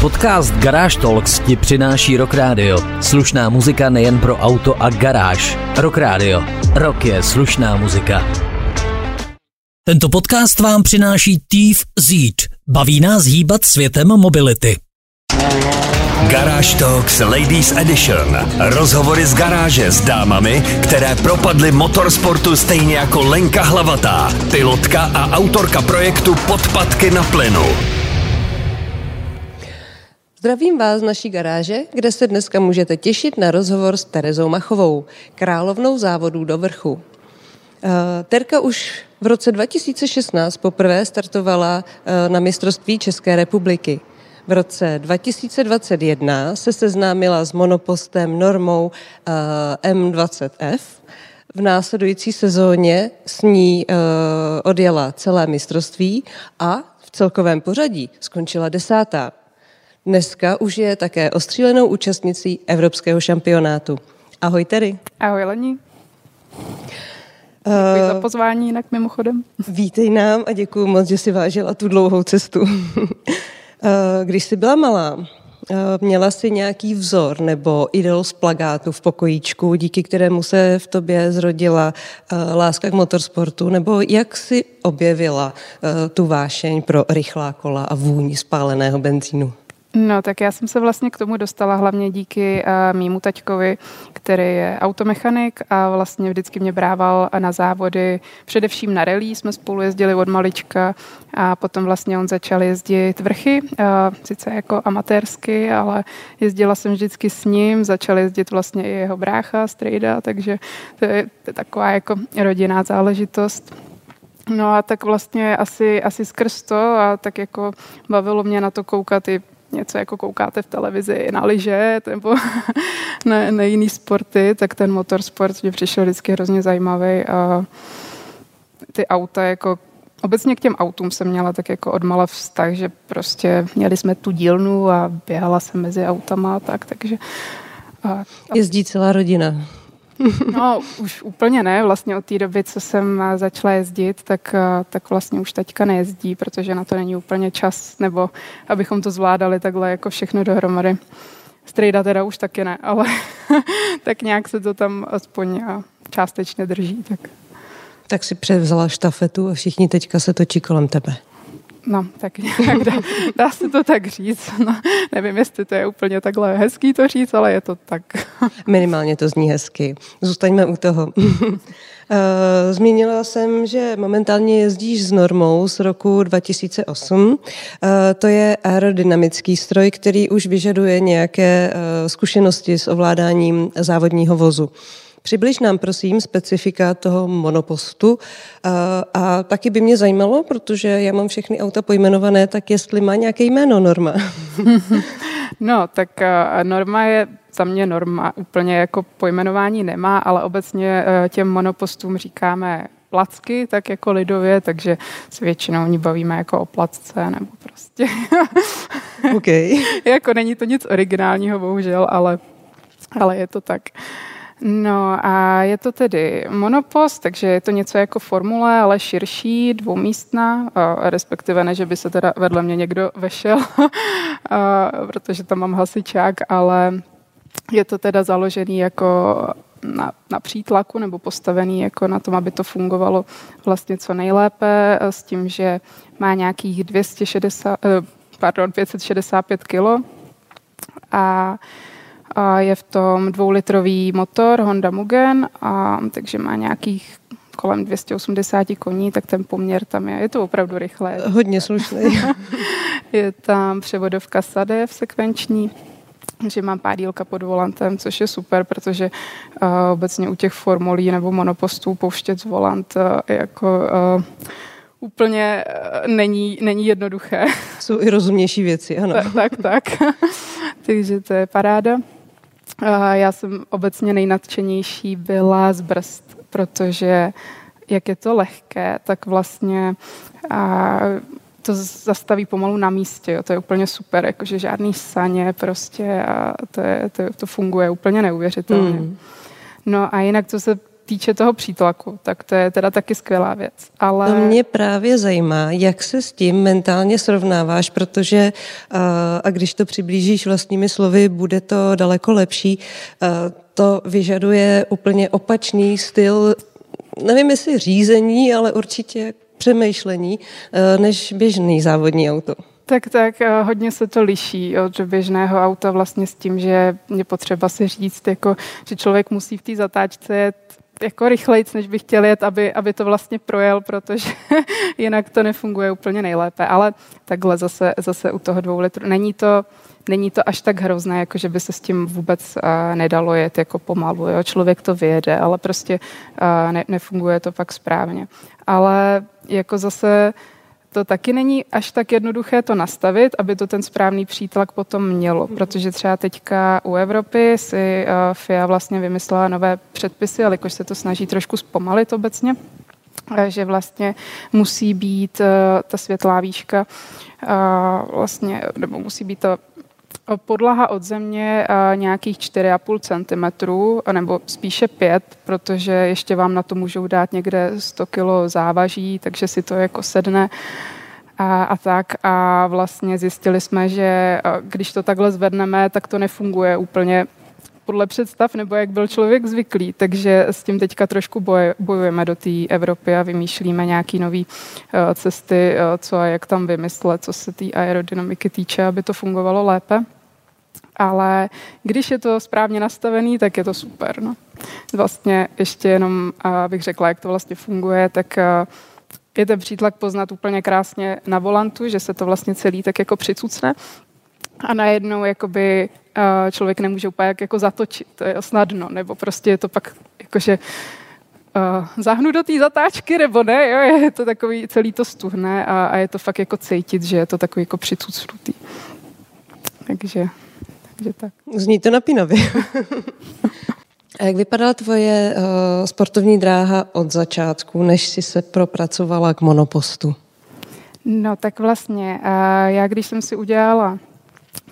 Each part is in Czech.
Podcast Garage Talks ti přináší Rock Radio. Slušná muzika nejen pro auto a garáž. Rock Radio. Rock je slušná muzika. Tento podcast vám přináší Thief Zeed. Baví nás hýbat světem mobility. Garage Talks Ladies Edition. Rozhovory z garáže s dámami, které propadly motorsportu stejně jako Lenka Hlavatá, pilotka a autorka projektu Podpadky na plynu. Zdravím vás z naší garáže, kde se dneska můžete těšit na rozhovor s Terezou Machovou, královnou závodů do vrchu. Eh, Terka už v roce 2016 poprvé startovala eh, na mistrovství České republiky. V roce 2021 se seznámila s monopostem normou eh, M20F. V následující sezóně s ní odjela celé mistrovství a v celkovém pořadí skončila desátá. Dneska už je také ostřílenou účastnicí Evropského šampionátu. Ahoj Terry. Ahoj Lení. Děkuji uh, za pozvání jinak mimochodem. Vítej nám a děkuji moc, že si vážila tu dlouhou cestu. uh, když jsi byla malá, uh, měla jsi nějaký vzor nebo idol z plagátu v pokojíčku, díky kterému se v tobě zrodila láska k motorsportu, nebo jak jsi objevila tu vášeň pro rychlá kola a vůni spáleného benzínu? No, tak já jsem se vlastně k tomu dostala hlavně díky uh, mýmu taťkovi, který je automechanik a vlastně vždycky mě brával na závody, především na relí jsme spolu jezdili od malička a potom vlastně on začal jezdit vrchy, uh, sice jako amatérsky, ale jezdila jsem vždycky s ním, začal jezdit vlastně i jeho brácha, strejda, takže to je, to je taková jako rodinná záležitost. No a tak vlastně asi, asi skrz to a tak jako bavilo mě na to koukat i něco jako koukáte v televizi na lyže nebo na, na jiný sporty, tak ten motorsport mě přišel vždycky hrozně zajímavý a ty auta jako Obecně k těm autům jsem měla tak jako odmala vztah, že prostě měli jsme tu dílnu a běhala jsem mezi autama a tak, takže... A, a... Jezdí celá rodina. No, už úplně ne. Vlastně od té doby, co jsem začala jezdit, tak, tak vlastně už teďka nejezdí, protože na to není úplně čas, nebo abychom to zvládali takhle jako všechno dohromady. Strejda teda už taky ne, ale tak nějak se to tam aspoň částečně drží. Tak. tak si převzala štafetu a všichni teďka se točí kolem tebe. No, tak nějak dá, dá se to tak říct. No, nevím, jestli to je úplně takhle hezký to říct, ale je to tak. Minimálně to zní hezky. Zůstaňme u toho. Eh, zmínila jsem, že momentálně jezdíš s normou z roku 2008. Eh, to je aerodynamický stroj, který už vyžaduje nějaké eh, zkušenosti s ovládáním závodního vozu. Přibliž nám prosím specifika toho monopostu a, a taky by mě zajímalo, protože já mám všechny auta pojmenované, tak jestli má nějaké jméno Norma. No, tak Norma je za mě norma, úplně jako pojmenování nemá, ale obecně e, těm monopostům říkáme placky, tak jako lidově, takže se většinou ní bavíme jako o placce nebo prostě. OK. jako není to nic originálního, bohužel, ale, ale je to tak. Uh, No a je to tedy monopost, takže je to něco jako formule, ale širší, dvoumístná, respektive ne, že by se teda vedle mě někdo vešel, protože tam mám hasičák, ale je to teda založený jako na, na přítlaku nebo postavený jako na tom, aby to fungovalo vlastně co nejlépe s tím, že má nějakých 260, eh, pardon, 565 kilo. A a je v tom dvoulitrový motor Honda Mugen, a, takže má nějakých kolem 280 koní, tak ten poměr tam je. Je to opravdu rychlé. Hodně slušný. je tam převodovka Sadev sekvenční, že mám pádílka pod volantem, což je super, protože uh, obecně u těch formulí nebo monopostů pouštět z volant uh, jako uh, úplně uh, není, není jednoduché. Jsou i rozumnější věci, ano. tak, tak. Takže to je paráda. Já jsem obecně nejnadšenější byla z brzd, protože jak je to lehké, tak vlastně a, to zastaví pomalu na místě. Jo. To je úplně super, jakože žádný saně prostě a to, je, to, to funguje úplně neuvěřitelně. Mm. No a jinak, co se týče toho přítlaku, tak to je teda taky skvělá věc. Ale... To mě právě zajímá, jak se s tím mentálně srovnáváš, protože a když to přiblížíš vlastními slovy, bude to daleko lepší. To vyžaduje úplně opačný styl, nevím jestli řízení, ale určitě přemýšlení, než běžný závodní auto. Tak, tak, eh, hodně se to liší od běžného auta vlastně s tím, že je potřeba si říct, jako, že člověk musí v té zatáčce jet jako rychlejc, než bych chtěl jet, aby, aby to vlastně projel, protože jinak to nefunguje úplně nejlépe. Ale takhle zase, zase u toho dvou litru. Není to, není to až tak hrozné, jako že by se s tím vůbec uh, nedalo jet jako pomalu. Jo? Člověk to vyjede, ale prostě uh, ne, nefunguje to pak správně. Ale jako zase to taky není až tak jednoduché to nastavit, aby to ten správný přítlak potom mělo, protože třeba teďka u Evropy si uh, FIA vlastně vymyslela nové předpisy, ale jakož se to snaží trošku zpomalit obecně, eh, že vlastně musí být uh, ta světlá výška vlastně, nebo musí být ta podlaha od země nějakých 4,5 cm, nebo spíše 5, protože ještě vám na to můžou dát někde 100 kg závaží, takže si to jako sedne a, a tak. A vlastně zjistili jsme, že když to takhle zvedneme, tak to nefunguje úplně podle představ, nebo jak byl člověk zvyklý. Takže s tím teďka trošku bojujeme do té Evropy a vymýšlíme nějaké nové uh, cesty, uh, co a jak tam vymyslet, co se té aerodynamiky týče, aby to fungovalo lépe ale když je to správně nastavený, tak je to super. No. Vlastně ještě jenom, abych řekla, jak to vlastně funguje, tak je ten přítlak poznat úplně krásně na volantu, že se to vlastně celý tak jako přicucne a najednou jakoby člověk nemůže úplně jako zatočit, to je snadno, nebo prostě je to pak jakože uh, zahnu do té zatáčky, nebo ne, jo, je to takový, celý to stuhne a, a je to fakt jako cítit, že je to takový jako přicucnutý. Takže takže tak. Zní to napínavě. A jak vypadala tvoje uh, sportovní dráha od začátku, než jsi se propracovala k monopostu? No tak vlastně, uh, já když jsem si udělala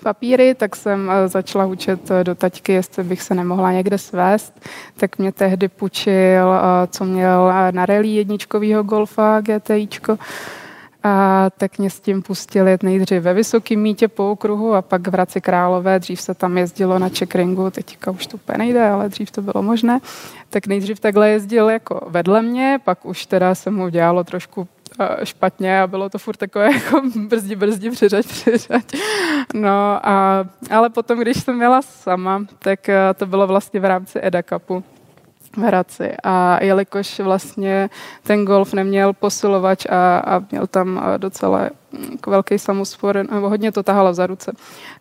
papíry, tak jsem uh, začala učit do taťky, jestli bych se nemohla někde svést. Tak mě tehdy půjčil, uh, co měl na rally jedničkovýho golfa GTIčko, a tak mě s tím pustili nejdřív ve Vysokém mítě po okruhu a pak v Hradci Králové. Dřív se tam jezdilo na checkringu, teďka už to úplně nejde, ale dřív to bylo možné. Tak nejdřív takhle jezdil jako vedle mě, pak už teda se mu dělalo trošku špatně a bylo to furt takové jako brzdi, brzdi, přiřaď, přiřaď. No a, ale potom, když jsem měla sama, tak to bylo vlastně v rámci Eda Cupu v Hradci. A jelikož vlastně ten golf neměl posilovač a, a měl tam docela jako velký samospor, nebo hodně to tahalo za ruce.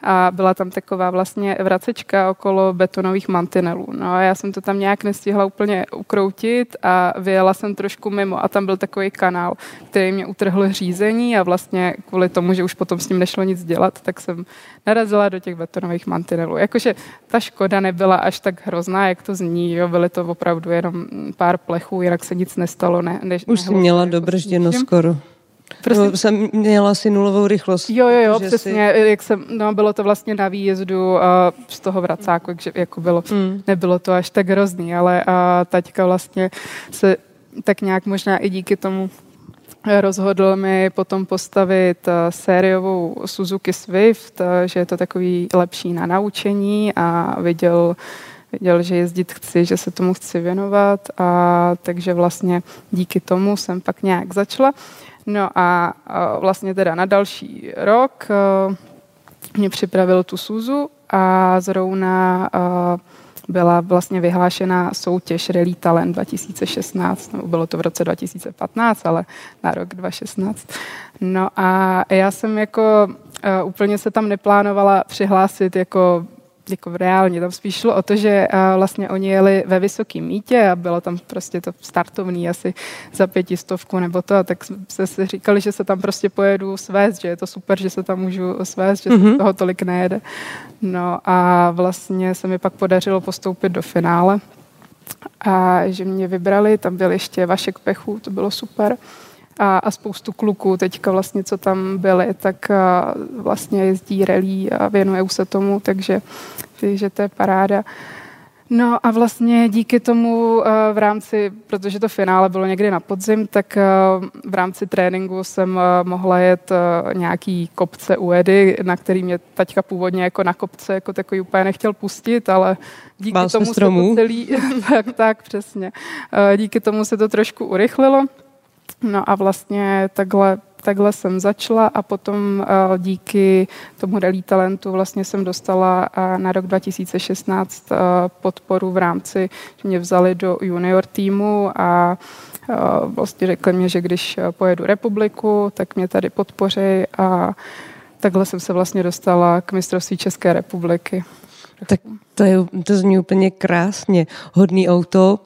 A byla tam taková vlastně vracečka okolo betonových mantinelů. No a já jsem to tam nějak nestihla úplně ukroutit a vyjela jsem trošku mimo a tam byl takový kanál, který mě utrhl řízení a vlastně kvůli tomu, že už potom s ním nešlo nic dělat, tak jsem narazila do těch betonových mantinelů. Jakože ta škoda nebyla až tak hrozná, jak to zní, jo, byly to opravdu jenom pár plechů, jinak se nic nestalo. Ne, ne, už jsi měla jako dobržděno skoro. Prostě... No, jsem měla si nulovou rychlost. Jo, jo, jo, přesně. Si... Jak jsem, no, bylo to vlastně na výjezdu a z toho vracáku, takže jako bylo, mm. nebylo to až tak hrozný, ale a taťka vlastně se tak nějak možná i díky tomu rozhodl mi potom postavit sériovou Suzuki Swift, že je to takový lepší na naučení a viděl, viděl, že jezdit chci, že se tomu chci věnovat a takže vlastně díky tomu jsem pak nějak začala. No a, vlastně teda na další rok mě připravil tu Suzu a zrovna byla vlastně vyhlášena soutěž Rally Talent 2016, nebo bylo to v roce 2015, ale na rok 2016. No a já jsem jako uh, úplně se tam neplánovala přihlásit jako jako reálně. Tam spíš šlo o to, že vlastně oni jeli ve vysokém mítě a bylo tam prostě to startovní asi za pětistovku nebo to, tak se si říkali, že se tam prostě pojedu svést, že je to super, že se tam můžu svést, že mm-hmm. se mhm. toho tolik nejede. No a vlastně se mi pak podařilo postoupit do finále a že mě vybrali, tam byl ještě Vašek Pechu, to bylo super a, a spoustu kluků teďka vlastně, co tam byli, tak a, vlastně jezdí relí a věnují se tomu, takže že to je paráda. No a vlastně díky tomu v rámci, protože to finále bylo někdy na podzim, tak v rámci tréninku jsem mohla jet nějaký kopce u Edy, na který mě taťka původně jako na kopce jako takový úplně nechtěl pustit, ale díky Bál tomu se, se to celý, tak, tak přesně, díky tomu se to trošku urychlilo. No a vlastně takhle takhle jsem začala a potom uh, díky tomu rally talentu vlastně jsem dostala uh, na rok 2016 uh, eh, podporu v rámci, že mě vzali do junior týmu a vlastně řekli mi, že když pojedu republiku, tak mě tady podpoří a takhle jsem se vlastně dostala k mistrovství České republiky. Tak to, je, to zní úplně krásně. Hodný auto,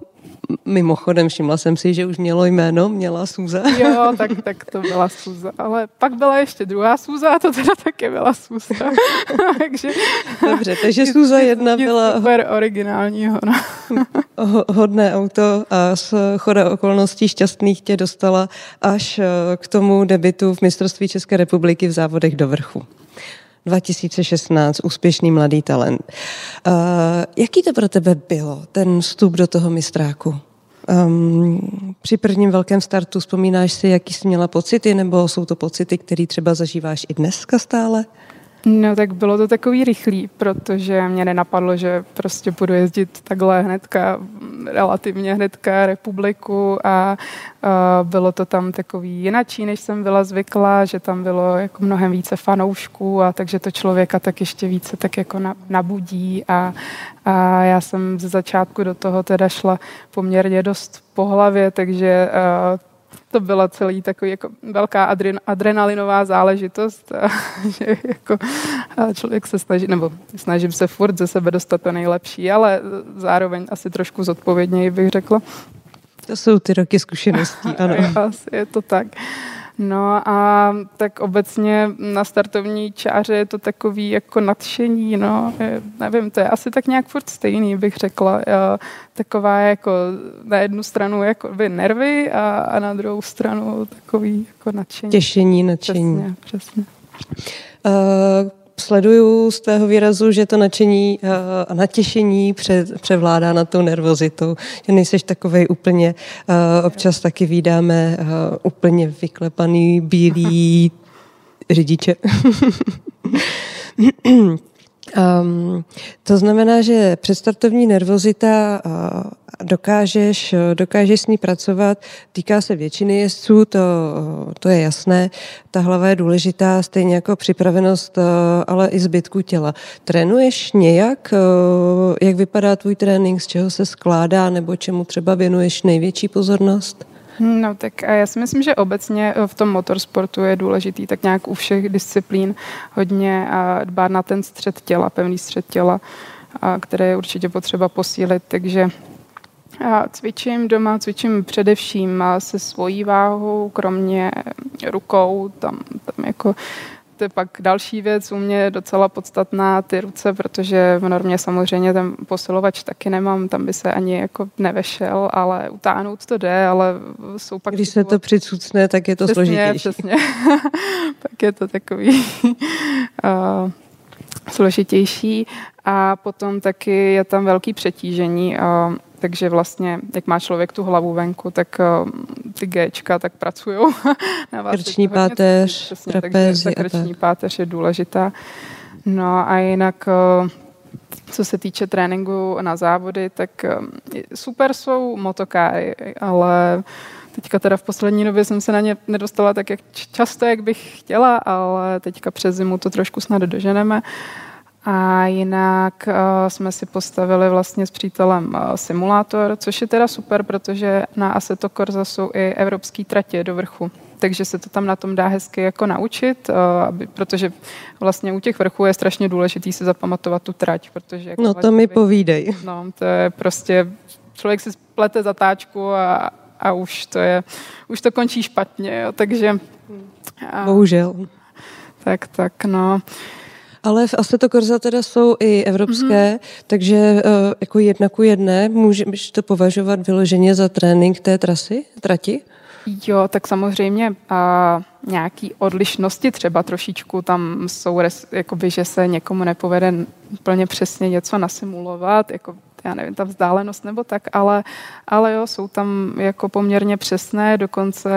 Mimochodem, všimla jsem si, že už mělo jméno, měla Suza. Jo, tak, tak to byla Suza. Ale pak byla ještě druhá Suza a to teda taky byla Suza. takže, Dobře, takže Suza jedna byla... Super originálního. No. hodné auto a s choda okolností šťastných tě dostala až eh, k tomu debitu v mistrovství České republiky v závodech do vrchu. 2016, úspěšný mladý talent. Uh, jaký to pro tebe bylo, ten vstup do toho mistráku? Um, při prvním velkém startu vzpomínáš si, jaký jsi měla pocity, nebo jsou to pocity, které třeba zažíváš i dneska stále? No tak bylo to takový rychlý, protože mě nenapadlo, že prostě budu jezdit takhle hnedka, relativně hnedka republiku a uh, bylo to tam takový jinačí, než jsem byla zvyklá, že tam bylo jako mnohem více fanoušků a takže to člověka tak ještě více tak jako nabudí a, a já jsem ze začátku do toho teda šla poměrně dost po hlavě, takže to byla celý takový jako velká adren, adrenalinová záležitost, a, že jako a člověk se snaží, nebo snažím se furt ze sebe dostat to nejlepší, ale zároveň asi trošku zodpovědněji bych řekla. To jsou ty roky zkušeností, ano. Asi je to tak. No a tak obecně na startovní čáře je to takový jako nadšení, no, je, nevím, to je asi tak nějak furt stejný, bych řekla. Taková jako na jednu stranu jako by nervy a, a na druhou stranu takový jako nadšení. Těšení, nadšení. Přesně, přesně. Uh, sleduju z tvého výrazu, že to nadšení eh, a natěšení převládá nad tou nervozitou, že nejseš takovej úplně, eh, občas taky vydáme eh, úplně vyklepaný bílý řidiče. Um, to znamená, že předstartovní nervozita uh, dokážeš, dokážeš s ní pracovat, týká se většiny jezdců, to, to je jasné. Ta hlava je důležitá, stejně jako připravenost, ale i zbytku těla. Trénuješ nějak? Jak vypadá tvůj trénink, z čeho se skládá, nebo čemu třeba věnuješ největší pozornost? No tak já si myslím, že obecně eh, v tom motorsportu je důležitý tak nějak u všech disciplín hodně dbát na ten střed těla, pevný střed těla, které je určitě potřeba posílit, takže já cvičím doma, cvičím především se svojí váhou, kromě rukou, tam, tam jako to je pak další věc u mě docela podstatná, ty ruce, protože v normě samozřejmě ten posilovač taky nemám, tam by se ani jako nevešel, ale utáhnout to jde, ale jsou pak... Když se to přicucne, tak je to přesně, složitější. Přesně, pak je to takový uh, složitější a potom taky je tam velký přetížení. Uh, takže vlastně, jak má člověk tu hlavu venku, tak uh, ty Gčka tak pracují na vás. Krční páteř, přesně, trapezi takže ta krční páteř je důležitá. No a jinak, uh, co se týče tréninku na závody, tak uh, super jsou motokáry, ale Teďka teda v poslední době jsem se na ně nedostala tak jak často, jak bych chtěla, ale teďka přes zimu to trošku snad doženeme. Uh, a jinak uh, jsme si postavili vlastně s přítelem uh, simulátor, což je teda super, protože na Assetto Corsa jsou i evropský tratě do vrchu. Takže se to tam na tom dá hezky jako naučit, uh, aby, protože vlastně u těch vrchů je strašně důležitý si zapamatovat tu trať, protože... Jako no to mi povídej. No, to je prostě, člověk si splete zatáčku a, a už to je, už to končí špatně, jo, takže... A, Bohužel. Tak, tak, no. Ale v Assetto Corsa teda jsou i evropské, mm-hmm. takže uh, jako jedna ku jedné můžeš to považovat vyloženě za trénink té trasy, trati? Jo, tak samozřejmě a nějaký odlišnosti třeba trošičku tam jsou, jakoby, že se někomu nepovede úplně přesně něco nasimulovat, jako já nevím, ta vzdálenost nebo tak, ale, ale jo, jsou tam jako poměrně přesné, dokonce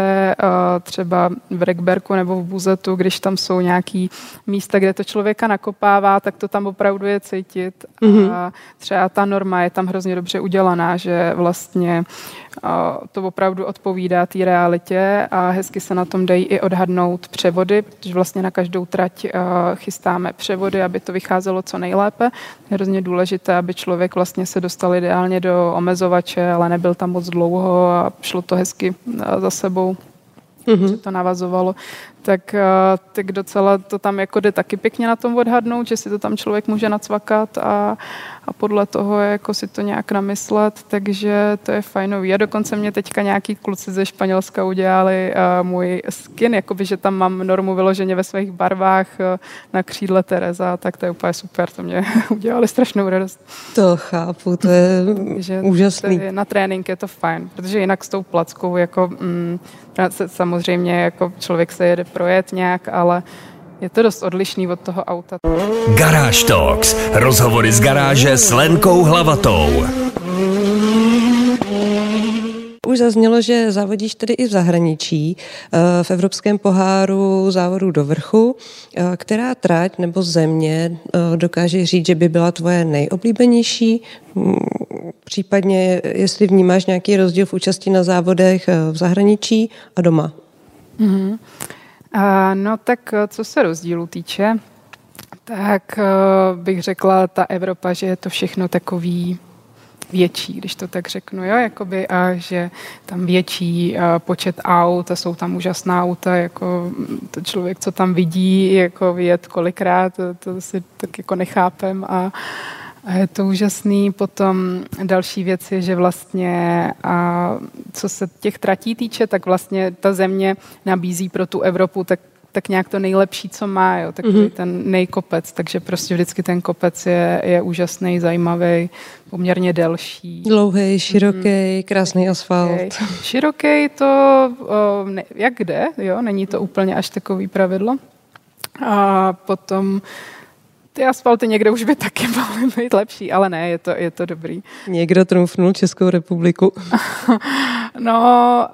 uh, třeba v Regberku nebo v Buzetu, když tam jsou nějaký místa, kde to člověka nakopává, tak to tam opravdu je cítit. Mm-hmm. A třeba ta norma je tam hrozně dobře udělaná, že vlastně uh, to opravdu odpovídá té realitě a hezky se na tom dají i odhadnout převody, protože vlastně na každou trať uh, chystáme převody, aby to vycházelo co nejlépe. Je hrozně důležité, aby člověk vlastně se dostal ideálně do omezovače, ale nebyl tam moc dlouho a šlo to hezky uh, za sebou. Mm-hmm. To navazovalo tak, eh, tak docela to tam jako jde taky pěkně na tom odhadnout, že si to tam člověk může nacvakat a, a podle toho jako si to nějak namyslet, takže to je fajnový. A dokonce mě teďka nějaký kluci ze Španělska udělali uh, můj skin, jakoby, že tam mám normu vyloženě ve svých barvách uh, na křídle Tereza, tak to je úplně super, to mě udělali strašnou radost. To chápu, to je že úžasný. To je, na trénink je to fajn, protože jinak s tou plackou jako mm, samozřejmě jako člověk se jede projet nějak, ale je to dost odlišný od toho auta. Garáž Talks. Rozhovory z garáže s Lenkou Hlavatou. Už zaznělo, že závodíš tedy i v zahraničí, eh, v Evropském poháru závodu do vrchu. Eh, která trať nebo země eh, dokáže říct, že by byla tvoje nejoblíbenější? Mm, případně, jestli vnímáš nějaký rozdíl v účasti na závodech v zahraničí a doma? Mm-hmm. No tak eh, co se rozdílu týče, tak eh, bych řekla ta Evropa, že je to všechno takový větší, když to tak řeknu, jo, jakoby, a že tam větší počet aut a jsou tam úžasná auta, jako to člověk, co tam vidí, jako vyjet kolikrát, to, to si tak jako nechápem a, a je to úžasný. Potom další věc je, že vlastně, a co se těch tratí týče, tak vlastně ta země nabízí pro tu Evropu tak tak nějak to nejlepší, co má, jo, takový mm-hmm. ten nejkopec, takže prostě vždycky ten kopec je, je úžasný, zajímavý, poměrně delší. Dlouhý, široký, mm-hmm. krásný asfalt. Okay. Široký to, o, ne, jak jde, jo, není to úplně až takový pravidlo. A potom ty asfalty někde už by taky mohly být lepší, ale ne, je to, je to dobrý. Někdo trumfnul Českou republiku? no,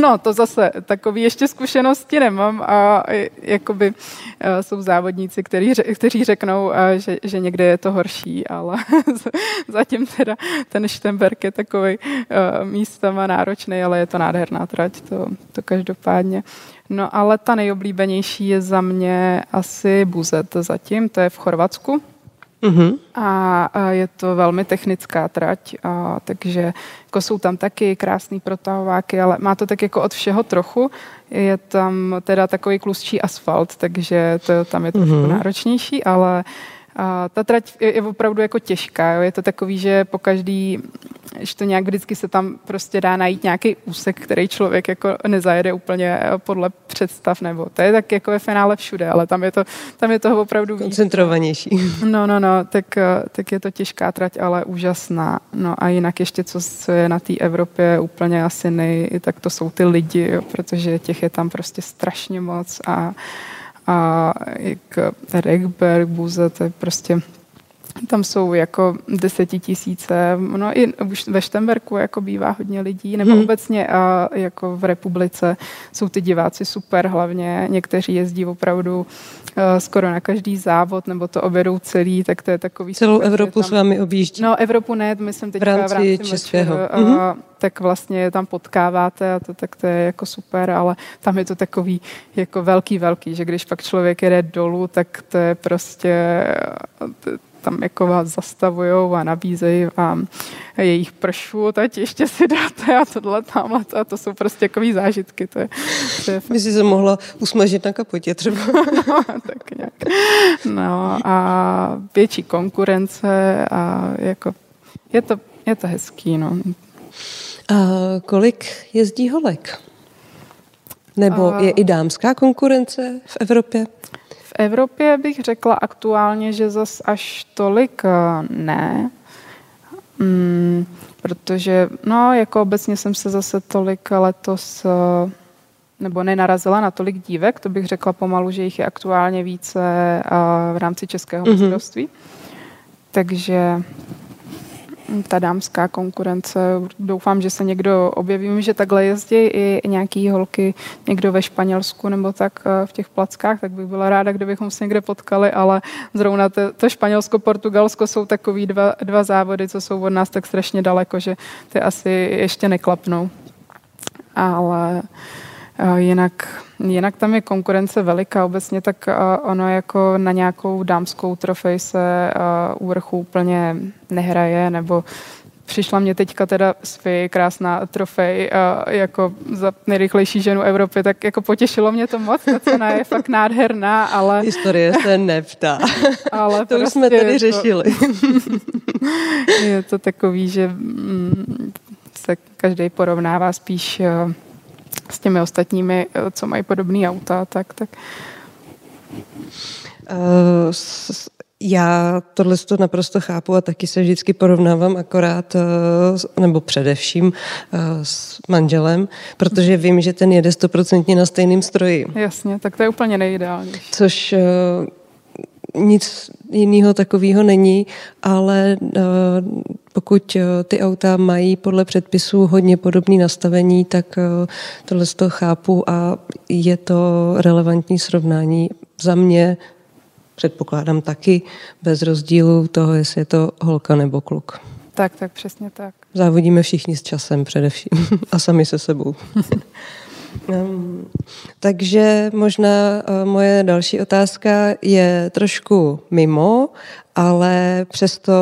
no, to zase takový ještě zkušenosti nemám a jakoby e, jsou závodníci, který, kteří řeknou, e, že, že někde je to horší, ale zatím teda ten Štemberg je takový e, místama náročný, ale je to nádherná trať, to, to každopádně. No ale ta nejoblíbenější je za mě asi Buzet zatím, to je v Chorvatsku. Mm-hmm. A, a je to velmi technická trať, a, takže jako jsou tam taky krásný protahováky, ale má to tak jako od všeho trochu. Je tam teda takový klustší asfalt, takže to tam je trošku mm-hmm. náročnější, ale a ta trať je, opravdu jako těžká. Jo. Je to takový, že po každý, že to nějak vždycky se tam prostě dá najít nějaký úsek, který člověk jako nezajede úplně podle představ, nebo to je tak jako ve finále všude, ale tam je to, tam je toho opravdu víc. Koncentrovanější. No, no, no, tak, tak je to těžká trať, ale úžasná. No a jinak ještě, co, co je na té Evropě úplně asi nej, tak to jsou ty lidi, jo, protože těch je tam prostě strašně moc a a jak Regberg, Buze, to je prostě tam jsou jako desetitisíce, no i ve Štemberku jako bývá hodně lidí, nebo hmm. obecně a jako v republice jsou ty diváci super, hlavně někteří jezdí opravdu uh, skoro na každý závod, nebo to objedou celý, tak to je takový... Celou super, Evropu tam, s vámi objíždí. No Evropu ne, myslím teďka v rámci, v rámci českého. Mečer, uh, mm-hmm. tak vlastně je tam potkáváte a to, tak to je jako super, ale tam je to takový jako velký, velký, že když pak člověk jede dolů, tak to je prostě tam jako vás zastavujou a nabízejí vám jejich pršu, teď ještě si dáte a tohle tamhle, a to jsou prostě takový zážitky. To je, to je By si se mohla usmažit na kapotě třeba. no, tak nějak. No a větší konkurence a jako je to, je to hezký, no. A kolik jezdí holek? Nebo je i dámská konkurence v Evropě? V Evropě bych řekla aktuálně, že zas až tolik eh, ne, mm, protože no, jako obecně jsem se zase tolik letos eh, nebo nenarazila na tolik dívek, to bych řekla pomalu, že jich je aktuálně více eh, v rámci českého mm-hmm. mistrovství. Takže ta dámská konkurence. Doufám, že se někdo objeví. Že takhle jezdí i nějaký holky někdo ve Španělsku nebo tak eh, v těch plackách, tak bych byla ráda, kdybychom se někde potkali, ale zrovna to, to Španělsko, Portugalsko jsou takový dva, dva závody, co jsou od nás tak strašně daleko, že ty asi ještě neklapnou. Ale jinak Jinak tam je konkurence veliká obecně, tak ono jako na nějakou dámskou trofej se u vrchu úplně nehraje, nebo přišla mě teďka teda svý krásná trofej jako za nejrychlejší ženu Evropy, tak jako potěšilo mě to moc, ta cena je fakt nádherná, ale... Historie se neptá. ale to prostě už jsme tady to, řešili. je to takový, že mm, se každý porovnává spíš s těmi ostatními, eh, co mají podobné auta, tak, tak. Uh, já tohle to naprosto chápu a taky se vždycky porovnávám akorát, eh, nebo především s manželem, protože vím, že ten jede stoprocentně na stejným stroji. Jasně, tak to je úplně nejideálnější. Což nic jiného takového není, ale uh, pokud uh, ty auta mají podle předpisů hodně podobné nastavení, tak uh, tohle z toho chápu a je to relevantní srovnání. Za mě předpokládám taky bez rozdílu toho, jestli je to holka nebo kluk. Tak, tak, přesně tak. Závodíme všichni s časem především a sami se sebou. Um, takže možná uh, moje další otázka je trošku mimo, ale přesto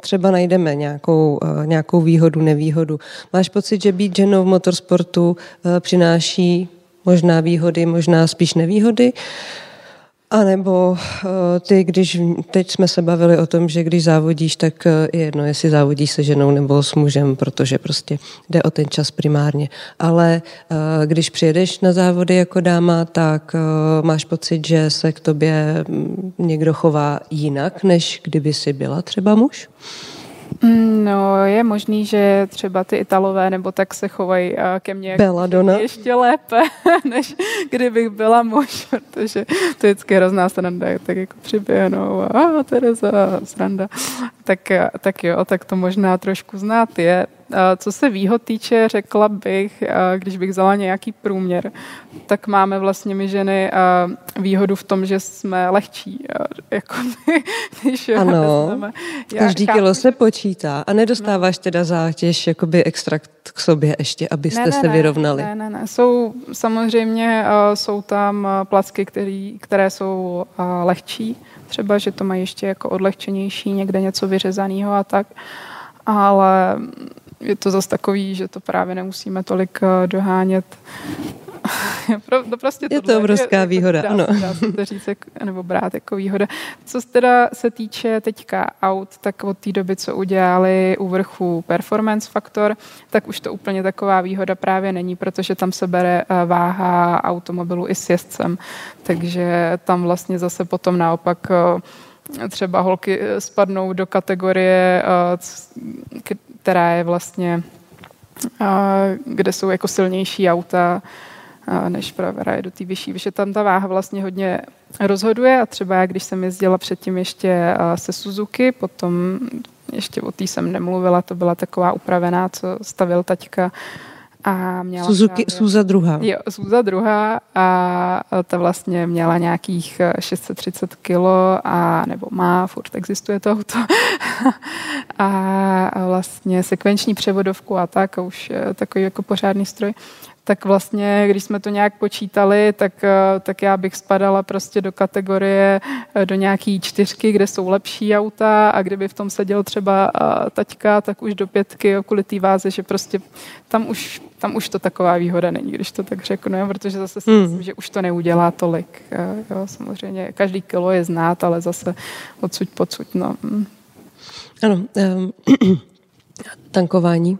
třeba najdeme nějakou, uh, nějakou výhodu, nevýhodu. Máš pocit, že být ženou v motorsportu uh, přináší možná výhody, možná spíš nevýhody? Uh, a nebo eh, ty, když teď jsme se bavili o tom, že když závodíš, tak eh, je jedno, jestli závodíš se ženou nebo s mužem, protože prostě jde o ten čas primárně. Ale eh, když přijedeš na závody jako dáma, tak máš pocit, že se k tobě mm, někdo chová jinak, než kdyby si byla třeba muž? Mm, no, je možný, že třeba ty Italové nebo tak se chovají ke mně Belladonna. ještě lépe, než kdybych byla muž, protože to je vždycky hrozná sranda, tak jako přiběhnou a Tereza, sranda. Tak, tak jo, tak to možná trošku znát je. Co se výhod týče, řekla bych, když bych vzala nějaký průměr, tak máme vlastně my ženy výhodu v tom, že jsme lehčí. Jako my, když ano, každý chápu, kilo se počítá a nedostáváš no. teda zátěž jakoby extrakt k sobě ještě, abyste ne, ne, se vyrovnali. Ne, ne, ne. Jsou samozřejmě, jsou tam placky, který, které jsou lehčí, třeba, že to mají ještě jako odlehčenější, někde něco vyřezaného a tak ale je to zase takový, že to právě nemusíme tolik eh, dohánět. to prostě je to obrovská je, výhoda, dá, ano. Dá se to říct, nebo brát jako výhoda. Co teda se týče teďka aut, tak od té doby, co udělali u vrchu Performance Factor, tak už to úplně taková výhoda právě není, protože tam se bere eh, váha automobilu i s jezdcem. Takže tam vlastně zase potom naopak eh, třeba holky spadnou do kategorie, která je vlastně, kde jsou jako silnější auta, než právě do té vyšší, že tam ta váha vlastně hodně rozhoduje a třeba já, když jsem jezdila předtím ještě se Suzuki, potom ještě o té jsem nemluvila, to byla taková upravená, co stavil taťka a měla Suzuki, právě, Suza druhá. Jo, Suza druhá a ta vlastně měla nějakých 630 kilo a nebo má, furt existuje to auto a vlastně sekvenční převodovku a tak a už takový jako pořádný stroj tak vlastně, když jsme to nějak počítali, tak, eh, tak já bych spadala prostě do kategorie eh, do nějaký čtyřky, kde jsou lepší auta a kdyby v tom seděl třeba eh, taťka, tak už do pětky kvůli té váze, že prostě tam už, tam už to taková výhoda není, když to tak řeknu, protože zase si hmm. myslím, že už to neudělá tolik. Jo, samozřejmě každý kilo je znát, ale zase odsud pocud. No. Hmm. Ano, um, tankování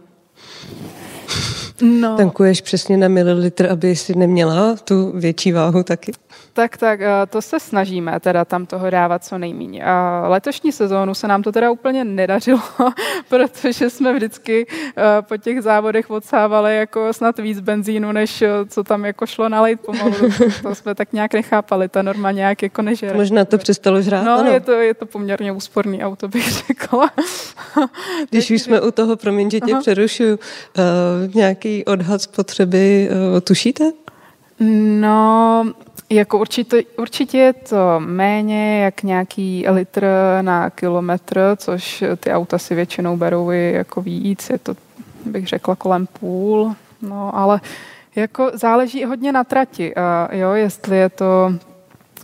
No. Tankuješ přesně na mililitr, aby si neměla tu větší váhu taky? Tak, tak, eh, to se snažíme teda tam toho dávat co nejméně. A letošní sezónu se nám to teda úplně nedařilo, protože jsme vždycky eh, po těch závodech odsávali jako snad víc benzínu, než eh, co tam jako šlo nalejt pomalu. To jsme tak nějak nechápali, ta norma nějak jako nežere. Možná to přestalo žrát, No, ano. je to, je to poměrně úsporný auto, bych řekla. Když už jsme u toho, promiň, že tě přerušuju, uh, nějaký odhad spotřeby tušíte? No, jako určitě, určitě je to méně jak nějaký litr na kilometr, což ty auta si většinou berou i jako víc, je to, bych řekla, kolem půl, no, ale jako záleží hodně na trati, uh, jo, jestli je to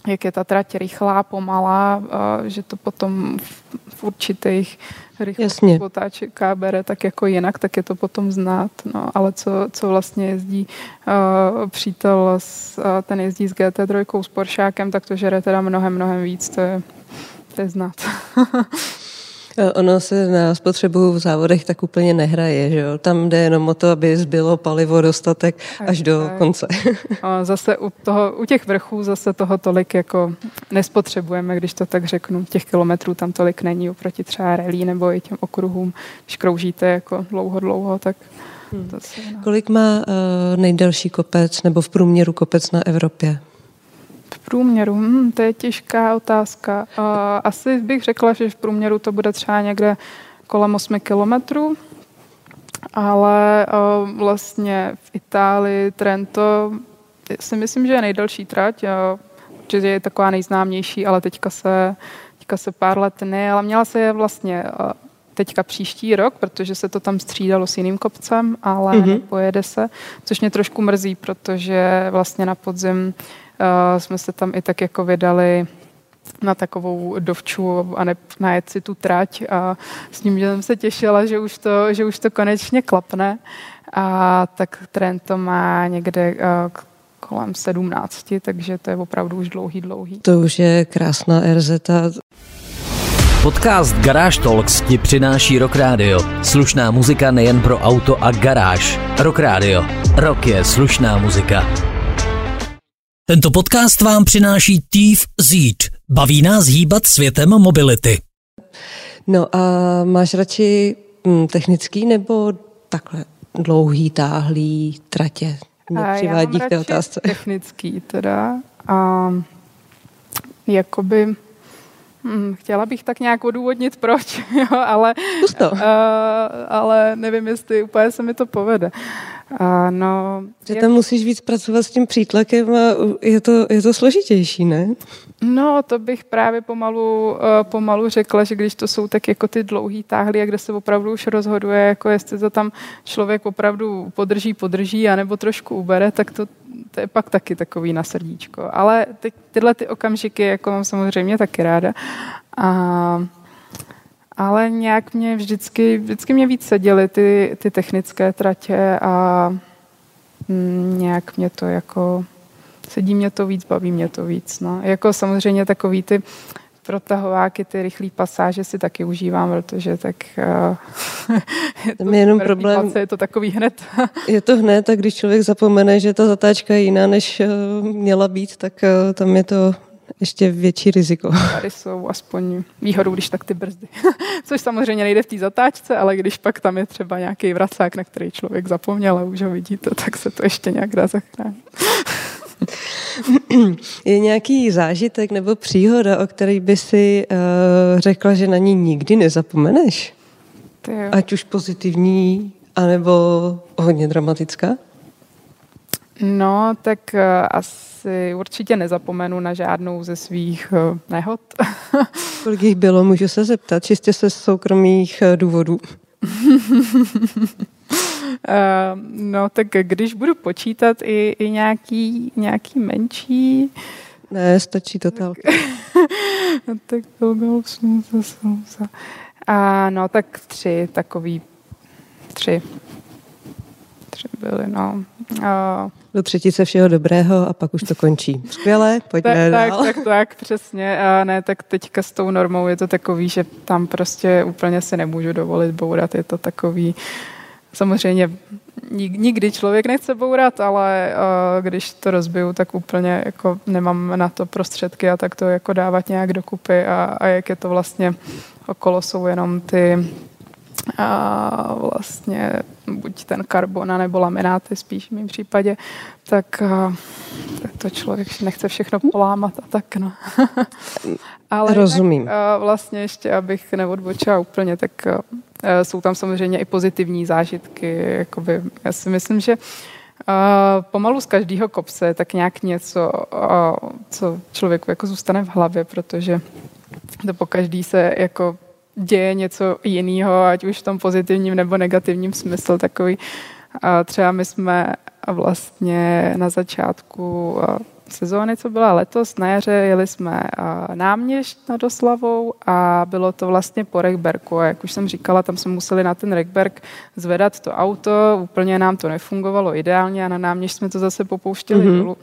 jak je ta trať rychlá, pomalá, že to potom v, určitých rychlostech otáček bere tak jako jinak, tak je to potom znát. No, ale co, co vlastně jezdí uh, přítel, s, uh, ten jezdí s GT3 s Poršákem, tak to žere teda mnohem, mnohem víc, to je, to je znát. Ono se na spotřebu v závodech tak úplně nehraje, že jo? Tam jde jenom o to, aby zbylo palivo dostatek až do konce. A zase u, toho, u těch vrchů zase toho tolik jako nespotřebujeme, když to tak řeknu. Těch kilometrů tam tolik není oproti třeba relí nebo i těm okruhům. Když kroužíte jako dlouho, dlouho, tak Hmm. Kolik má uh, nejdelší kopec nebo v průměru kopec na Evropě? V průměru, hmm, to je těžká otázka. Uh, asi bych řekla, že v průměru to bude třeba někde kolem 8 kilometrů, ale uh, vlastně v Itálii Trento si myslím, že je nejdelší trať, uh, že je taková nejznámější, ale teďka se, teďka se pár let ne, ale měla se je vlastně uh, teďka příští rok, protože se to tam střídalo s jiným kopcem, ale mm-hmm. nepojede se, což mě trošku mrzí, protože vlastně na podzim uh, jsme se tam i tak jako vydali na takovou dovču a ne, najet si tu trať a s že jsem se těšila, že už to, že už to konečně klapne. A tak trend to má někde uh, kolem 17, takže to je opravdu už dlouhý, dlouhý. To už je krásná RZ. Podcast Garáž Talks ti přináší Rock Radio. Slušná muzika nejen pro auto a garáž. Rock Radio. Rock je slušná muzika. Tento podcast vám přináší Thief Zeed. Baví nás hýbat světem mobility. No a máš radši hm, technický nebo takhle dlouhý, táhlý tratě? Mě přivádí k té otázce. technický teda. A jakoby Hmm, chtěla bych tak nějak odůvodnit, proč, jo, ale, uh, ale nevím, jestli úplně se mi to povede. Uh, no, že tam jak... musíš víc pracovat s tím přítlakem a je to, je to složitější, ne? No, to bych právě pomalu, uh, pomalu řekla, že když to jsou tak jako ty dlouhý táhly, kde se opravdu už rozhoduje, jako jestli to tam člověk opravdu podrží, podrží, anebo trošku ubere, tak to, to je pak taky takový na srdíčko. Ale ty, tyhle ty okamžiky jako mám samozřejmě taky ráda. A, ale nějak mě vždycky, vždycky mě víc seděly ty, ty technické tratě a mm, nějak mě to jako sedí mě to víc, baví mě to víc. No. Jako samozřejmě takový ty protahováky, ty rychlé pasáže si taky užívám, protože tak uh, je to jenom problém. Place, je to takový hned. je to hned a když člověk zapomene, že ta zatáčka je jiná, než uh, měla být, tak uh, tam je to ještě větší riziko. Tady jsou aspoň výhodou, když tak ty brzdy. Což samozřejmě nejde v té zatáčce, ale když pak tam je třeba nějaký vracák, na který člověk zapomněl a už ho vidíte, tak se to ještě nějak dá zachránit. Je nějaký zážitek nebo příhoda, o který by si uh, řekla, že na ní nikdy nezapomeneš? Ať už pozitivní, anebo hodně dramatická? No, tak uh, asi určitě nezapomenu na žádnou ze svých uh, nehod. Kolik jich bylo, můžu se zeptat, čistě se soukromých uh, důvodů? Uh, no tak když budu počítat i, i nějaký, nějaký menší... Ne, stačí to no, tak golf, snůza, snůza. A no tak tři, takový tři. Tři byly, no. Uh, do třetice všeho dobrého a pak už to končí. Skvěle, pojďme tak, dál. Tak, tak, tak, přesně. A ne, tak teďka s tou normou je to takový, že tam prostě úplně si nemůžu dovolit bourat. Je to takový samozřejmě nikdy člověk nechce bourat, ale když to rozbiju, tak úplně jako nemám na to prostředky a tak to jako dávat nějak dokupy a, a jak je to vlastně okolo jsou jenom ty a vlastně buď ten karbon, nebo lamináty spíš v mém případě, tak, tak to člověk nechce všechno polámat a tak no. Ale Rozumím. Tak, vlastně ještě, abych neodbočila úplně, tak jsou tam samozřejmě i pozitivní zážitky. Jakoby, já si myslím, že Uh, pomalu z každého kopce tak nějak něco, uh, co člověku jako zůstane v hlavě, protože to po každý se jako děje něco jiného, ať už v tom pozitivním nebo negativním smyslu takový. A třeba my jsme vlastně na začátku sezóny, co byla letos na jaře, jeli jsme náměšť nad Oslavou a bylo to vlastně po Rekberku. A jak už jsem říkala, tam jsme museli na ten Rekberg zvedat to auto, úplně nám to nefungovalo ideálně a na náměšť jsme to zase popouštěli mm-hmm. dolů.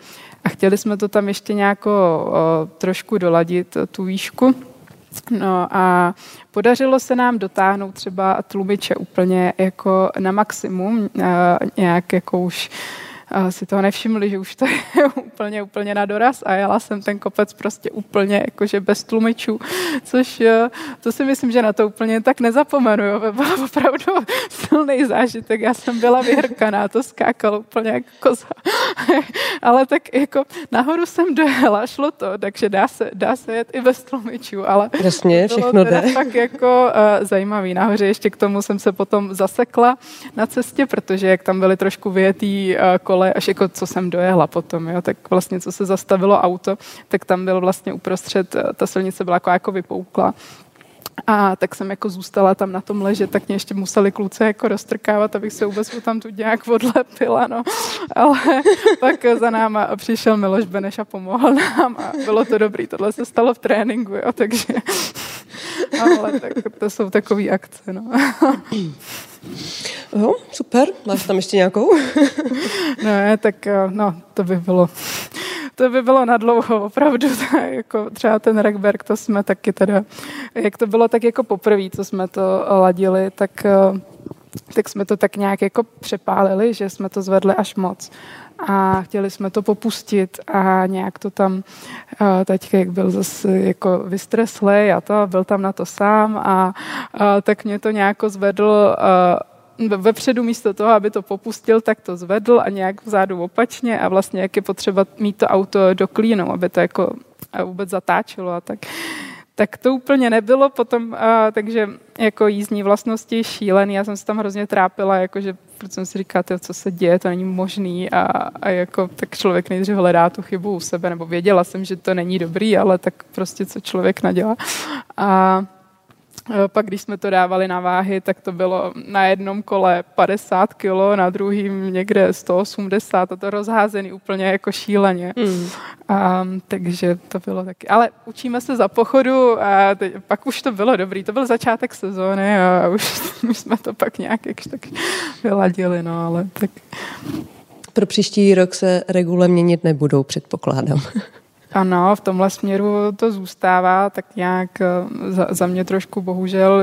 A chtěli jsme to tam ještě nějak trošku doladit, tu výšku. No a podařilo se nám dotáhnout třeba tlumiče úplně jako na maximum, nějak jako už si toho nevšimli, že už to je úplně, úplně na doraz a jela jsem ten kopec prostě úplně jakože bez tlumičů, což eh, to si myslím, že na to úplně tak nezapomenu, jo. byl opravdu silný zážitek, já jsem byla vyhrkaná, to skákalo úplně jako koza, ale tak jako nahoru jsem dojela, šlo to, takže dá se, dá se jet i bez tlumičů, ale Jasně, všechno jde. tak jako uh, zajímavý. Nahoře ještě k tomu jsem se potom zasekla na cestě, protože jak tam byly trošku vyjetý uh, kole ale až jako co jsem dojela potom, jo, tak vlastně co se zastavilo auto, tak tam byl vlastně uprostřed, eh, ta silnice byla jako, jako vypoukla. A tak jsem jako zůstala tam na tom leže, tak mě ještě museli kluci jako roztrkávat, abych se vůbec tam tu nějak odlepila, no. Ale pak za náma přišel Miloš Beneš a pomohl nám a bylo to dobrý. Tohle se stalo v tréninku, jo, takže ale tak to jsou takové akce, no. Jo, super. Máš tam ještě nějakou? ne, tak eh, no, to by bylo to by bylo na dlouho, opravdu. jako třeba ten Rekberg, to jsme taky teda, jak to bylo tak jako poprvé, co jsme to ladili, tak, eh, tak jsme to tak nějak jako přepálili, že jsme to zvedli až moc a chtěli jsme to popustit a nějak to tam eh, teď, jak byl zase jako vystreslej a to, byl tam na to sám a, a tak mě to nějak zvedl vepředu místo toho, aby to popustil, tak to zvedl a nějak vzadu opačně a vlastně jak je potřeba mít to auto do klínu, aby to jako vůbec zatáčelo a tak. Tak to úplně nebylo potom, a, takže jako jízdní vlastnosti šílený, já jsem se tam hrozně trápila, jakože protože jsem si říkala, co se děje, to není možný a, a jako tak člověk nejdřív hledá tu chybu u sebe, nebo věděla jsem, že to není dobrý, ale tak prostě co člověk nadělá. A pak, když jsme to dávali na váhy, tak to bylo na jednom kole 50 kg, na druhým někde 180 a to rozházený úplně jako šíleně. Mm. A, takže to bylo taky. Ale učíme se za pochodu a teď, pak už to bylo dobrý. To byl začátek sezóny a už, už jsme to pak nějak jakž tak vyladili, no ale tak... Pro příští rok se regule měnit nebudou, předpokládám. Ano, v tomhle směru to zůstává tak nějak eh, za, za mě trošku bohužel,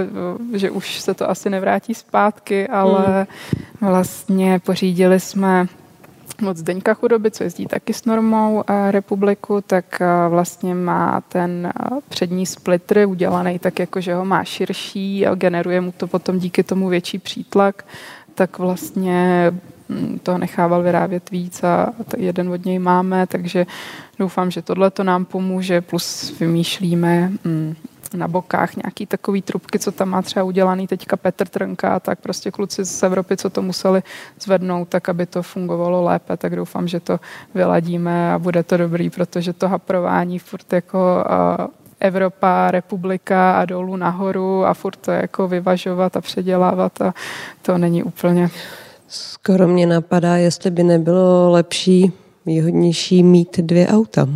eh, že už se to asi nevrátí zpátky, ale hmm. vlastně pořídili jsme od Zdeňka Chudoby, co jezdí taky s normou eh, republiku, tak vlastně má ten přední splitter udělaný tak, jako že ho má širší a generuje mu to potom díky tomu větší přítlak, tak vlastně to nechával vyrábět víc a jeden od něj máme, takže Doufám, že tohle to nám pomůže, plus vymýšlíme mm, na bokách nějaký takový trubky, co tam má třeba udělaný teďka Petr Trnka, tak prostě kluci z Evropy, co to museli zvednout, tak aby to fungovalo lépe, tak doufám, že to vyladíme a bude to dobrý, protože to haprování furt jako Evropa, republika a dolů nahoru a furt to jako vyvažovat a předělávat a to není úplně. Skoro mě napadá, jestli by nebylo lepší výhodnější mít dvě auta.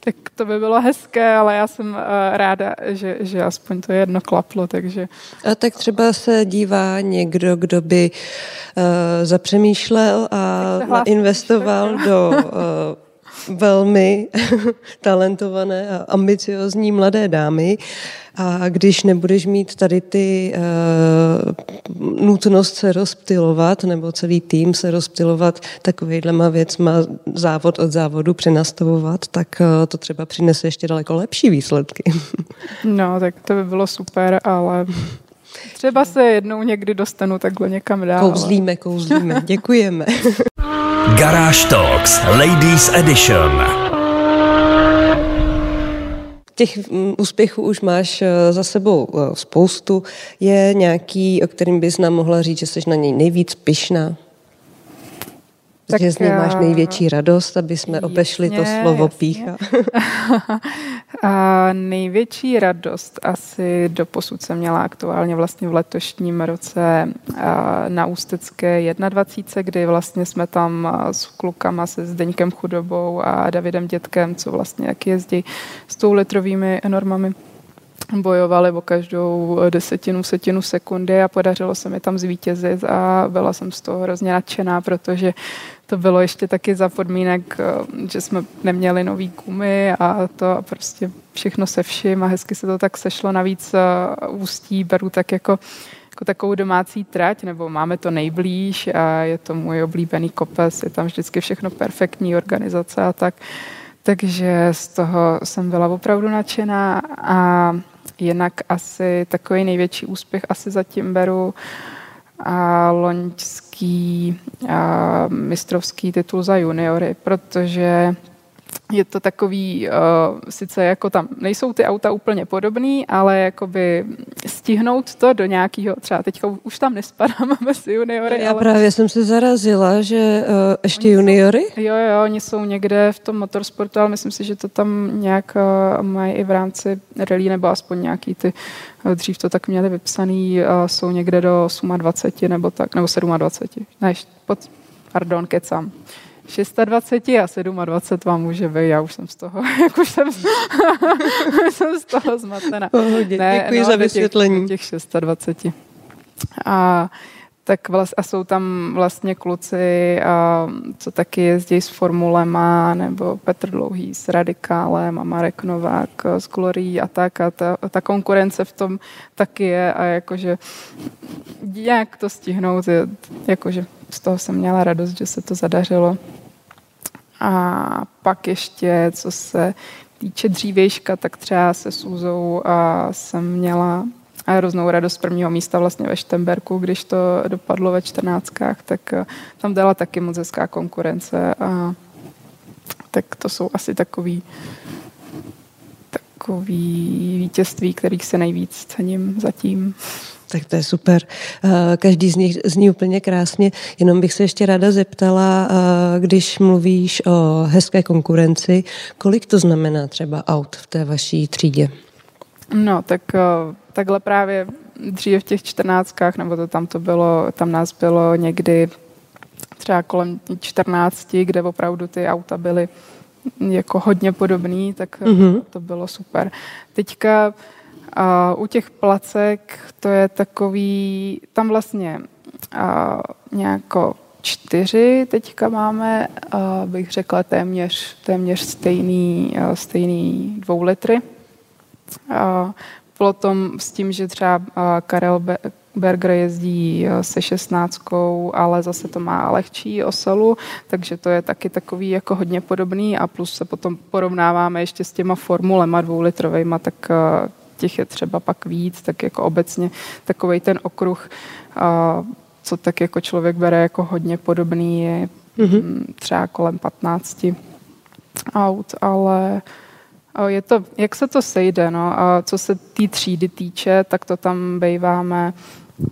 Tak to by bylo hezké, ale já jsem uh, ráda, že, že aspoň to jedno klaplo, takže... A tak třeba se dívá někdo, kdo by uh, zapřemýšlel a investoval do uh, velmi talentované a ambiciozní mladé dámy. A když nebudeš mít tady ty uh, nutnost se rozptilovat, nebo celý tým se rozptilovat takovýhlema věcma, závod od závodu přenastavovat, tak uh, to třeba přinese ještě daleko lepší výsledky. No, tak to by bylo super, ale třeba se jednou někdy dostanu takhle někam dál. Kouzlíme, kouzlíme. Děkujeme. Garage Talks Ladies Edition. Těch mm, úspěchů už máš eh, za sebou eh, spoustu. Je nějaký, o kterým bys nám mohla říct, že jsi na něj nejvíc pyšná? Tak, že z něj máš největší radost, aby jsme jasně, obešli to slovo jasně. pícha. a největší radost asi do posud jsem měla aktuálně vlastně v letošním roce na Ústecké 21, kdy vlastně jsme tam s klukama se Zdeňkem Chudobou a Davidem Dětkem, co vlastně jak jezdí s tou litrovými normami bojovali o každou desetinu, setinu sekundy a podařilo se mi tam zvítězit a byla jsem z toho hrozně nadšená, protože to bylo ještě taky za podmínek, eh, že jsme neměli nový gumy a to prostě všechno se vším a hezky se to tak sešlo. Navíc eh, ústí beru tak jako jako takovou domácí trať, nebo máme to nejblíž a je to můj oblíbený kopec, je tam vždycky všechno perfektní organizace a tak. Takže z toho jsem byla opravdu nadšená a jinak asi takový největší úspěch asi zatím beru a loňský a mistrovský titul za juniory, protože je to takový, uh, sice jako tam nejsou ty auta úplně podobný, ale jakoby stihnout to do nějakého, třeba teďka už tam nespadám mezi juniory. Já ale... právě jsem se zarazila, že uh, ještě oni juniory? Jsou, jo, jo, oni jsou někde v tom motorsportu, ale myslím si, že to tam nějak uh, mají i v rámci rally, nebo aspoň nějaký ty, uh, dřív to tak měli vypsaný, uh, jsou někde do 28 nebo tak, nebo 27. Ne, pod, pardon, kecam. 26 a 27 vám může být, já už jsem z toho, jak už jsem, jsem z toho zmatená. Pohodě, ne, děkuji no, za vysvětlení. Těch, těch 26. A tak vlast, a jsou tam vlastně kluci, a, co taky jezdí s formulema, nebo Petr Dlouhý s Radikálem a Marek Novák s Glorií a tak. A ta, ta konkurence v tom taky je a jakože jak to stihnout, je, jakože z toho jsem měla radost, že se to zadařilo. A pak ještě, co se týče dřívějška, tak třeba se Suzou a jsem měla a hroznou radost prvního místa vlastně ve Štemberku, když to dopadlo ve čtrnáctkách, tak eh, tam dala taky moc hezká konkurence a tak to jsou asi takový takový vítězství, kterých se nejvíc cením zatím. Tak to je super. Eh, každý z nich zní úplně krásně. Jenom bych se ještě ráda zeptala, eh, když mluvíš o hezké konkurenci, kolik to znamená třeba aut v té vaší třídě? No, tak eh, takhle právě dříve v těch čtrnáctkách, nebo to tam to bylo, tam nás bylo někdy třeba kolem 14, kde opravdu ty auta byly jako hodně podobný, tak mm-hmm. to bylo super. Teďka a u těch placek to je takový, tam vlastně a, nějako čtyři teďka máme, a, bych řekla téměř, téměř stejný, a, stejný dvou litry. A, potom s tím, že třeba Karel Berger jezdí se šestnáctkou, ale zase to má lehčí oselu, takže to je taky takový jako hodně podobný a plus se potom porovnáváme ještě s těma formulema dvoulitrovejma, tak těch je třeba pak víc, tak jako obecně takový ten okruh, co tak jako člověk bere jako hodně podobný, je mm-hmm. třeba kolem 15 aut, ale je to, jak se to sejde, no, a co se té tý třídy týče, tak to tam bejváme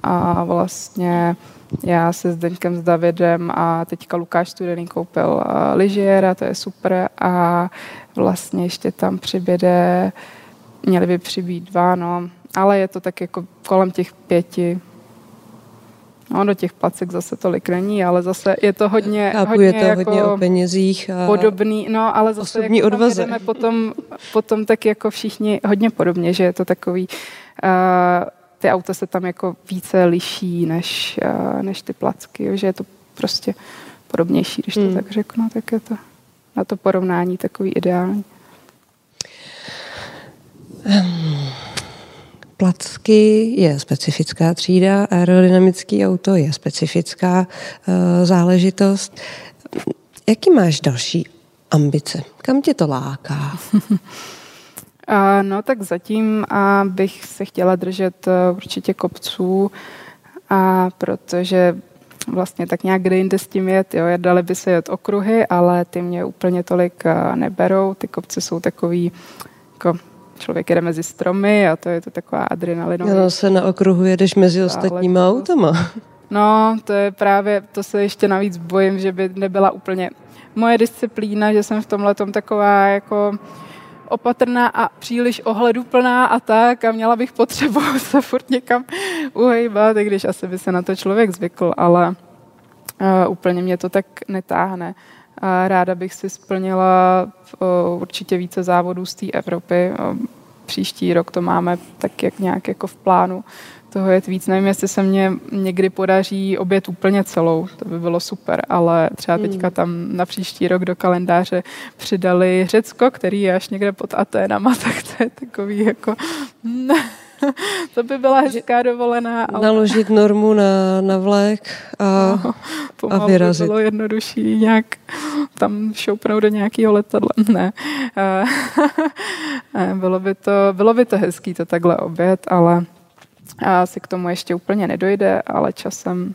a vlastně já se s Deňkem, s Davidem a teďka Lukáš Studený koupil lyžiera, to je super a vlastně ještě tam přibyde měly by přibýt dva, no, ale je to tak jako kolem těch pěti. No, do těch placek zase tolik není, ale zase je to hodně, Chápu, hodně, je to jako hodně o penězích a podobný, no, ale zase osobní jako odvaze. Potom, potom tak jako všichni hodně podobně, že je to takový, uh, ty auta se tam jako více liší než, uh, než ty placky, že je to prostě podobnější, když to hmm. tak řeknu, tak je to na to porovnání takový ideální. Placky je specifická třída, aerodynamický auto je specifická uh, záležitost. Jaký máš další ambice? Kam tě to láká? No tak zatím bych se chtěla držet e, určitě kopců, a protože vlastně tak nějak kde jinde s tím jet, jo, dali by se jet okruhy, ale ty mě úplně tolik e, neberou, ty kopce jsou takový jako člověk jede mezi stromy a to je to taková adrenalinová. No, se na okruhu jedeš mezi ostatníma autama. No, to je právě, to se ještě navíc bojím, že by nebyla úplně moje disciplína, že jsem v tomhle taková jako opatrná a příliš ohleduplná a tak a měla bych potřebu se furt někam uhejbat, i když asi by se na to člověk zvykl, ale uh, úplně mě to tak netáhne. A ráda bych si splnila uh, určitě více závodů z té Evropy. Uh, příští rok to máme tak jak nějak jako v plánu toho jet víc. Nevím, jestli se mně někdy podaří obět úplně celou, to by bylo super, ale třeba teďka hmm. tam na příští rok do kalendáře přidali Řecko, který je až někde pod Aténama, tak to je takový jako... to by byla hezká dovolená. Ale... Naložit normu na, na vlek a, no, a vyrazit. by bylo jednodušší nějak tam šoupnout do nějakého letadla. Ne. bylo, by to, bylo by to hezký to takhle obět, ale asi k tomu ještě úplně nedojde, ale časem,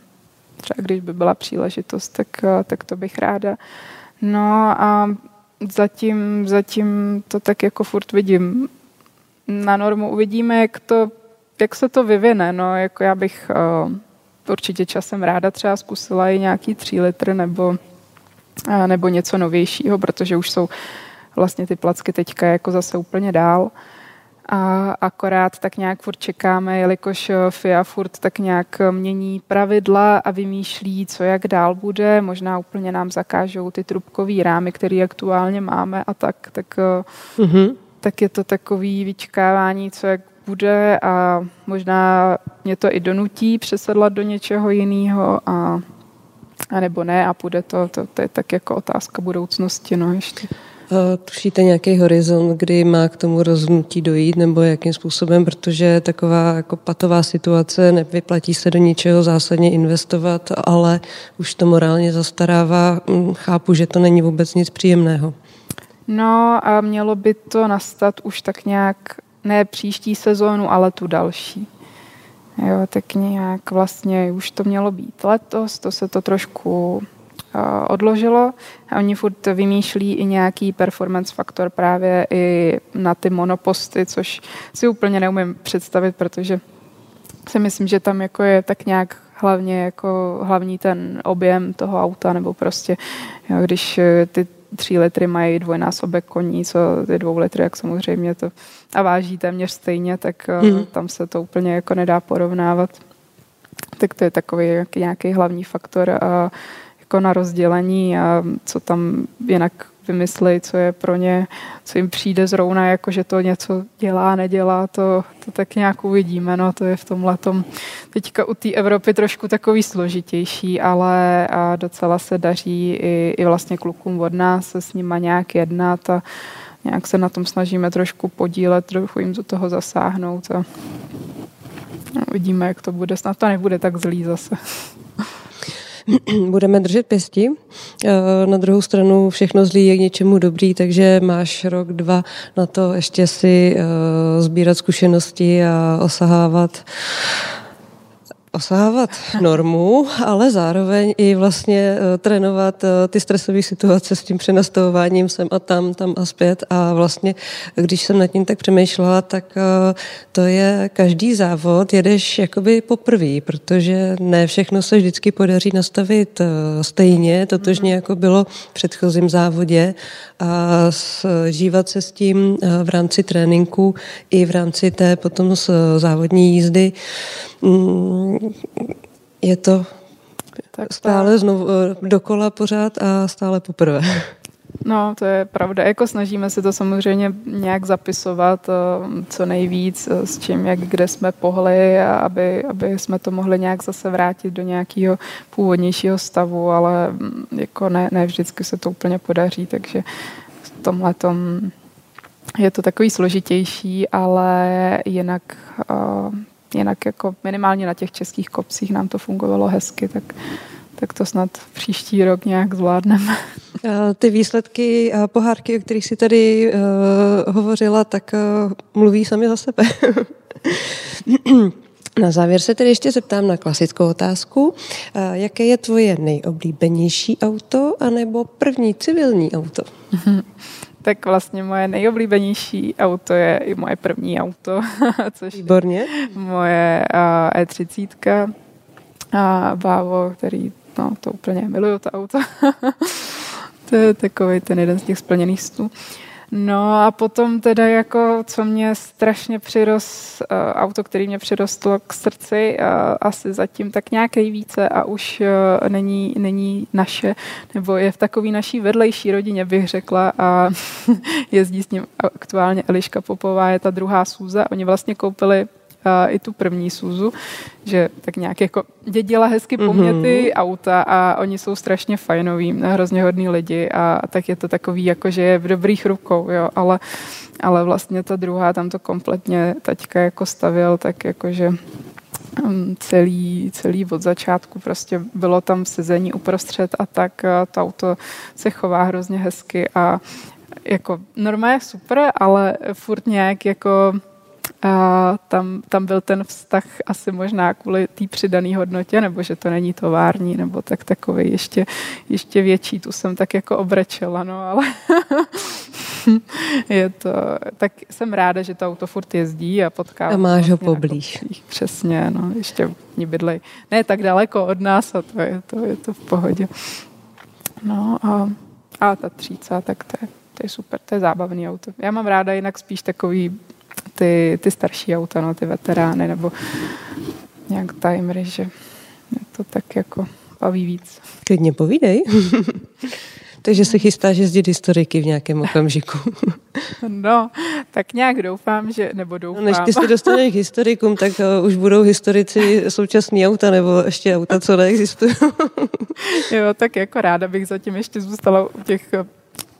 třeba když by byla příležitost, tak, tak to bych ráda. No a zatím, zatím to tak jako furt vidím. Na normu uvidíme, jak, to, jak se to vyvine. No, jako já bych uh, určitě časem ráda třeba zkusila i nějaký tři litr nebo, uh, nebo něco novějšího, protože už jsou vlastně ty placky teďka jako zase úplně dál. A akorát tak nějak furt čekáme, jelikož eh, FIA furt tak nějak eh, mění pravidla a vymýšlí, co jak dál bude. Možná úplně nám zakážou ty trubkový rámy, které aktuálně máme a tak, tak, mm-hmm. tak je to takový vyčkávání, co jak bude a možná mě to i donutí přesedlat do něčeho jiného a, a nebo ne a půjde to, to, to je tak jako otázka budoucnosti, no ještě. Tušíte nějaký horizont, kdy má k tomu rozhodnutí dojít, nebo jakým způsobem, protože taková jako patová situace, nevyplatí se do ničeho zásadně investovat, ale už to morálně zastarává. Hm, chápu, že to není vůbec nic příjemného. No a mělo by to nastat už tak nějak, ne příští sezónu, ale tu další. Jo, tak nějak vlastně už to mělo být letos, to se to trošku odložilo a oni furt vymýšlí i nějaký performance faktor právě i na ty monoposty, což si úplně neumím představit, protože si myslím, že tam jako je tak nějak hlavně jako hlavní ten objem toho auta, nebo prostě, jo, když eh, ty tři litry mají dvojnásobek koní, co ty dvou litry, jak samozřejmě to a váží téměř stejně, tak mm. tam se to úplně jako nedá porovnávat. Tak to je takový nějaký hlavní faktor a na rozdělení a co tam jinak vymyslej, co je pro ně, co jim přijde zrovna, jako že to něco dělá, nedělá, to, to tak nějak uvidíme. No, to je v tom teďka u té Evropy trošku takový složitější, ale a docela se daří i, i vlastně klukům od nás se s nima nějak jednat a nějak se na tom snažíme trošku podílet, trochu jim do toho zasáhnout a uvidíme, jak to bude. Snad to nebude tak zlý zase. budeme držet pěsti. Eh, na druhou stranu všechno zlý je k něčemu dobrý, takže máš rok, dva na to ještě si eh, sbírat zkušenosti a osahávat osávat normu, ale zároveň i vlastně uh, trénovat uh, ty stresové situace s tím přenastavováním sem a tam, tam a zpět. A vlastně, když jsem nad tím tak přemýšlela, tak uh, to je každý závod, jedeš jakoby poprvé, protože ne všechno se vždycky podaří nastavit stejně, totožně jako bylo v předchozím závodě. A žívat se s tím v rámci tréninku i v rámci té potom závodní jízdy mm, je to tak stále znovu eh, dokola pořád a stále poprvé. No, to je pravda. Jako snažíme se to samozřejmě nějak zapisovat eh, co nejvíc, eh, s čím, jak kde jsme pohli, aby, aby jsme to mohli nějak zase vrátit do nějakého původnějšího stavu, ale mm, jako ne, ne vždycky se to úplně podaří, takže v tomhle je to takový složitější, ale jinak, jinak jako minimálně na těch českých kopcích nám to fungovalo hezky, tak tak to snad příští rok nějak zvládneme. Ty výsledky pohárky, o kterých si tady uh, hovořila, tak uh, mluví sami za sebe. Na závěr se tedy ještě zeptám na klasickou otázku. Uh, jaké je tvoje nejoblíbenější auto anebo první civilní auto? tak vlastně moje nejoblíbenější auto je i moje první auto, což Výborně. moje uh, E30 a Bávo, který no to úplně miluju to auto. to je takový ten jeden z těch splněných snů. No a potom teda jako, co mě strašně přirost, uh, auto, který mě přirostlo k srdci, uh, asi zatím tak nějaký více a už uh, není, není naše, nebo je v takový naší vedlejší rodině, bych řekla a jezdí s ním aktuálně Eliška Popová, je ta druhá Suza. Oni vlastně koupili i tu první Suzu, že tak nějak jako dědila hezky po mě ty mm-hmm. auta a oni jsou strašně fajnoví, hrozně hodní lidi a tak je to takový jako, že je v dobrých rukou, jo, ale, ale vlastně ta druhá tam to kompletně taťka jako stavil, tak jakože mm, celý, celý od začátku prostě bylo tam sezení uprostřed a tak a to auto se chová hrozně hezky a jako normálně super, ale furt nějak jako a tam, tam byl ten vztah asi možná kvůli té přidané hodnotě, nebo že to není tovární, nebo tak takový ještě, ještě větší. Tu jsem tak jako obrečela, no ale je to, tak jsem ráda, že to auto furt jezdí a potkávám. A máš ho poblíž. Přesně, no, ještě v bydlej. Ne tak daleko od nás a to je to, je to v pohodě. No a, a ta tříca, tak to je, to je super, to je zábavný auto. Já mám ráda jinak spíš takový ty, ty starší auta, no, ty veterány, nebo nějak timery, že je to tak jako baví víc. Klidně povídej. Takže se chystáš jezdit historiky v nějakém okamžiku. No, tak nějak doufám, že, nebo doufám. No, než ty se dostaneš k historikům, tak uh, už budou historici současný auta, nebo ještě auta, co neexistují. jo, tak jako ráda bych zatím ještě zůstala u těch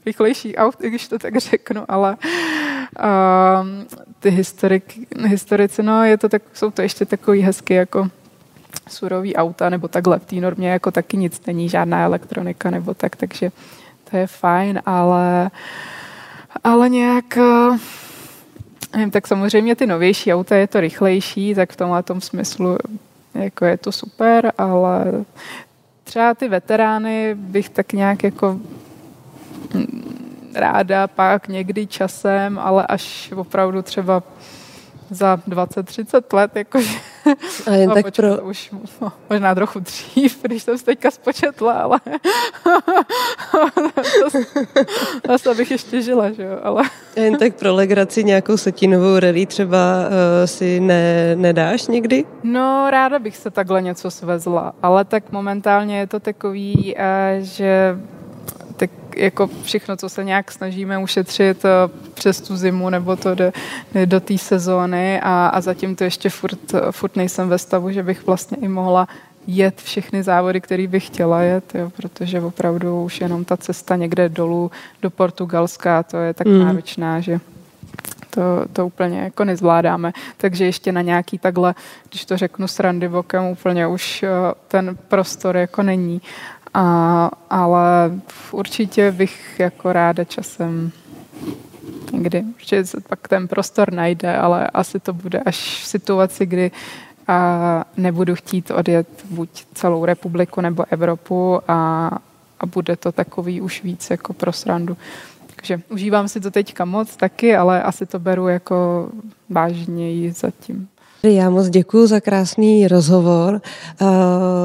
rychlejší aut, když to tak řeknu, ale uh, ty historik, historici, no je to tak, jsou to ještě takový hezky jako surový auta, nebo takhle v té normě jako taky nic není, žádná elektronika nebo tak, takže to je fajn, ale ale nějak nevím, tak samozřejmě ty novější auta je to rychlejší, tak v tomhle tom smyslu jako je to super, ale třeba ty veterány bych tak nějak jako ráda pak někdy časem, ale až opravdu třeba za 20-30 let, jakože a jen tak pro... už no, možná trochu dřív, když jsem se teďka spočetla, ale zase bych ještě žila, že jo, ale... A jen tak pro legraci nějakou setinovou rally třeba uh, si ne, nedáš někdy? No, ráda bych se takhle něco svezla, ale tak momentálně je to takový, uh, že tak jako všechno, co se nějak snažíme ušetřit eh, přes tu zimu nebo to jde, jde do té sezóny a, a zatím to ještě furt, furt nejsem ve stavu, že bych vlastně i mohla jet všechny závody, které bych chtěla jet, jo, protože opravdu už jenom ta cesta někde dolů do Portugalska, to je tak mm. náročná, že to, to úplně jako nezvládáme. Takže ještě na nějaký takhle, když to řeknu s randy bokem, úplně už eh, ten prostor jako není. A, ale určitě bych jako ráda časem někdy, že se pak ten prostor najde, ale asi to bude až v situaci, kdy a nebudu chtít odjet buď celou republiku nebo Evropu a, a bude to takový už víc jako pro srandu. Takže užívám si to teďka moc taky, ale asi to beru jako vážněji zatím. Já moc děkuji za krásný rozhovor, eh,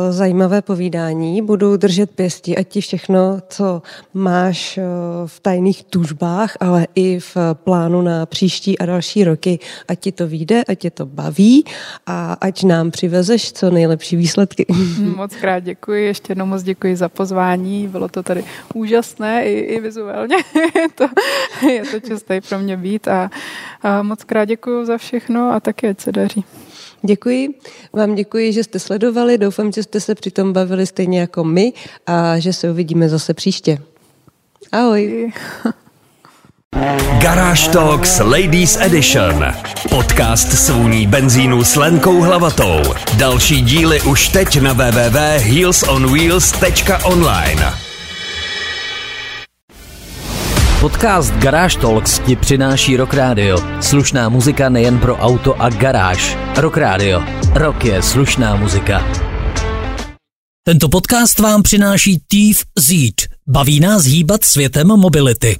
zajímavé povídání. Budu držet pěstí, ať ti všechno, co máš eh, v tajných tužbách, ale i v plánu na příští a další roky, ať ti to vyjde, ať tě to baví a ať nám přivezeš co nejlepší výsledky. Moc krát děkuji, ještě jednou moc děkuji za pozvání, bylo to tady úžasné i, i vizuálně, je to, je to časté pro mě být a, a moc krát děkuji za všechno a taky ať se daří. Děkuji. Vám děkuji, že jste sledovali. Doufám, že jste se přitom bavili stejně jako my a že se uvidíme zase příště. Ahoj. Garage Talks Ladies Edition. Podcast svůní benzínu s Lenkou Hlavatou. Další díly už teď na www.heelsonwheels.online. Podcast Garage Talks ti přináší Rock Radio. Slušná muzika nejen pro auto a garáž. Rock Radio. Rock je slušná muzika. Tento podcast vám přináší Thief Zeed. Baví nás hýbat světem mobility.